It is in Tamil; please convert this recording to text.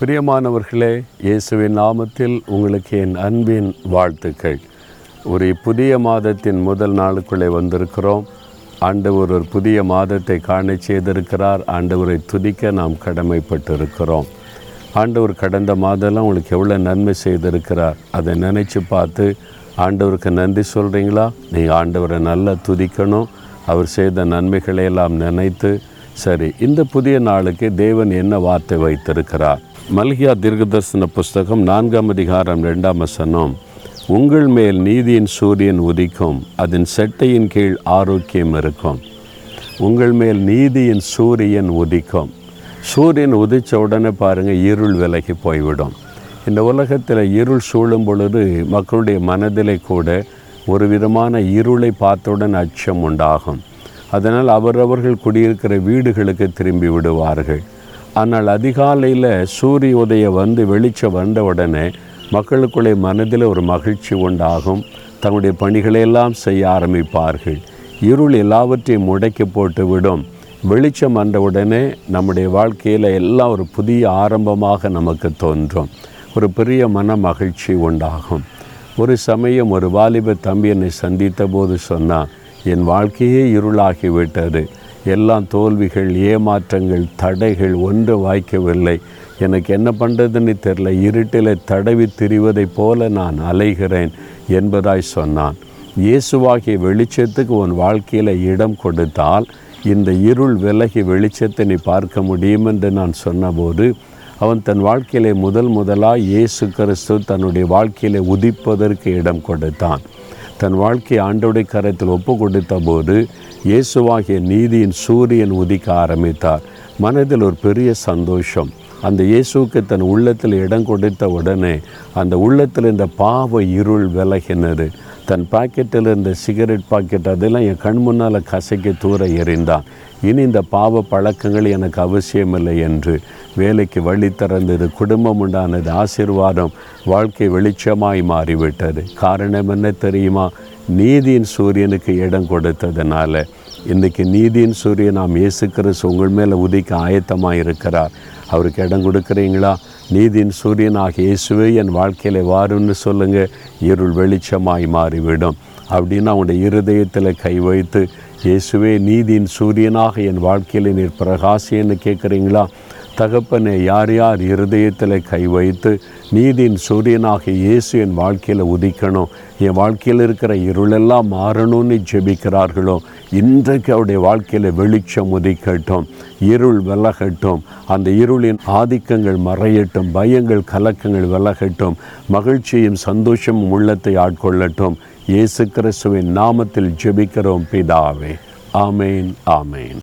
பிரியமானவர்களே இயேசுவின் நாமத்தில் உங்களுக்கு என் அன்பின் வாழ்த்துக்கள். ஒரு புதிய மாதத்தின் முதல் நாளுக்குள்ளே வந்திருக்கிறோம். ஆண்டவர் ஒரு புதிய மாதத்தை காண செய்திருக்கிறார். ஆண்டவரை துதிக்க நாம் கடமைப்பட்டிருக்கிறோம். ஆண்டவர் கடந்த மாதம்லாம் உங்களுக்கு எவ்வளோ நன்மை செய்திருக்கிறார். அதை நினச்சி பார்த்து ஆண்டவருக்கு நன்றி சொல்கிறீங்களா நீங்கள் ஆண்டவரை நல்லா துதிக்கணும். அவர் செய்த நன்மைகளை எல்லாம் நினைத்து சரி இந்த புதிய நாளுக்கு தேவன் என்ன வார்த்தை வைத்திருக்கிறார்? மல்கியா தீர்க்கதர்சன புஸ்தகம் நான்காம் அதிகாரம் ரெண்டாம் வசனம். உங்கள் மேல் நீதியின் சூரியன் உதிக்கும் அதன் செட்டையின் கீழ் ஆரோக்கியம் இருக்கும். உங்கள் மேல் நீதியின் சூரியன் உதிக்கும். சூரியன் உதித்த உடனே பாருங்கள் இருள் விலகி போய்விடும். இந்த உலகத்தில் இருள் சூழும் பொழுது மக்களுடைய மனதிலே கூட ஒரு விதமான இருளை பார்த்தவுடன் அச்சம் உண்டாகும். அதனால் அவரவர்கள் குடியிருக்கிற வீடுகளுக்கு திரும்பி விடுவார்கள். ஆனால் அதிகாலையில் சூரிய உதயம் வந்து வெளிச்சம் வந்த உடனே மக்களுக்குள்ளே மனதில் ஒரு மகிழ்ச்சி உண்டாகும். தங்களுடைய பணிகளையெல்லாம் செய்ய ஆரம்பிப்பார்கள். இருள் எல்லாவற்றையும் முடக்கி போட்டு விடும். வெளிச்சம் வந்தவுடனே நம்முடைய வாழ்க்கையில் எல்லாம் ஒரு புதிய ஆரம்பமாக நமக்கு தோன்றும். ஒரு பெரிய மன மகிழ்ச்சி உண்டாகும். ஒரு சமயம் ஒரு வாலிப தம்பி என்னை சந்தித்த போது சொன்னான் என் வாழ்க்கையே இருளாகிவிட்டது எல்லாம் தோல்விகள் ஏமாற்றங்கள் தடைகள் ஒன்று வாய்க்கவில்லை. எனக்கு என்ன பண்ணுறதுன்னு தெரில இருட்டில் தடவி திரிவதைப் போல நான் அலைகிறேன் என்பதாய் சொன்னான். இயேசுவாகிய வெளிச்சத்துக்கு உன் வாழ்க்கையில் இடம் கொடுத்தால் இந்த இருள் விலகி வெளிச்சத்தை நீ பார்க்க முடியும் என்று நான் சொன்னபோது அவன் தன் வாழ்க்கையிலே முதல் முதலாக இயேசு கிறிஸ்து தன்னுடைய வாழ்க்கையிலே உதிப்பதற்கு இடம் கொடுத்தான். தன் வாழ்க்கை ஆண்டோடைய கரத்தில் ஒப்பு கொடுத்த போது இயேசுவாகிய நீதியின் சூரியன் உதிக்க ஆரம்பித்தார். மனதில் ஒரு பெரிய சந்தோஷம். அந்த இயேசுக்கு தன் உள்ளத்தில் இடம் கொடுத்த உடனே அந்த உள்ளத்தில் இந்த பாவ இருள் விலகினது. தன் பாக்கெட்டில் இருந்த சிகரெட் பாக்கெட் அதெல்லாம் என் கண் முன்னால் கசைக்கு தூர எறிந்தான். இனி இந்த பாவ பழக்கங்கள் எனக்கு அவசியமில்லை என்று வேலைக்கு வழி திறந்தது குடும்பம் உண்டானது ஆசீர்வாதம் வாழ்க்கை வெளிச்சமாய் மாறிவிட்டது. காரணம் என்ன தெரியுமா? நீதியின் சூரியனுக்கு இடம் கொடுத்ததுனால. இன்றைக்கி நீதியின் சூரியன் நாம் இயேசு கிறிஸ்து உங்கள் மேலே உதிக்க ஆயத்தமாக இருக்கிறார் அவருக்கு இடம் கொடுக்குறீங்களா? நீதியின் சூரியனாக இயேசுவே என் வாழ்க்கையில் வாருன்னு சொல்லுங்கள் இருள் வெளிச்சமாய் மாறிவிடும். அப்படின்னு அவனுடைய இருதயத்தில் கை வைத்து இயேசுவே நீதியின் சூரியனாக என் வாழ்க்கையில் நீர் பிரகாசின்னு கேட்குறீங்களா? தகப்பனை யார் யார் இருதயத்தில் கை வைத்து நீதியின் சூரியனாக இயேசு என் வாழ்க்கையில் உதிக்கணும். என் வாழ்க்கையில் இருக்கிற இருளெல்லாம் மாறணும்னு ஜெபிக்கிறார்களோ இன்றைக்கு அவருடைய வாழ்க்கையில் வெளிச்சம் உதிக்கட்டும் இருள் விலகட்டும். அந்த இருளின் ஆதிக்கங்கள் மறையட்டும் பயங்கள் கலக்கங்கள் விலகட்டும். மகிழ்ச்சியும் சந்தோஷமும் உள்ளத்தை ஆட்கொள்ளட்டும். இயேசு கிறிஸ்துவின் நாமத்தில் ஜெபிக்கிறோம் பிதாவே. ஆமேன் ஆமேன்.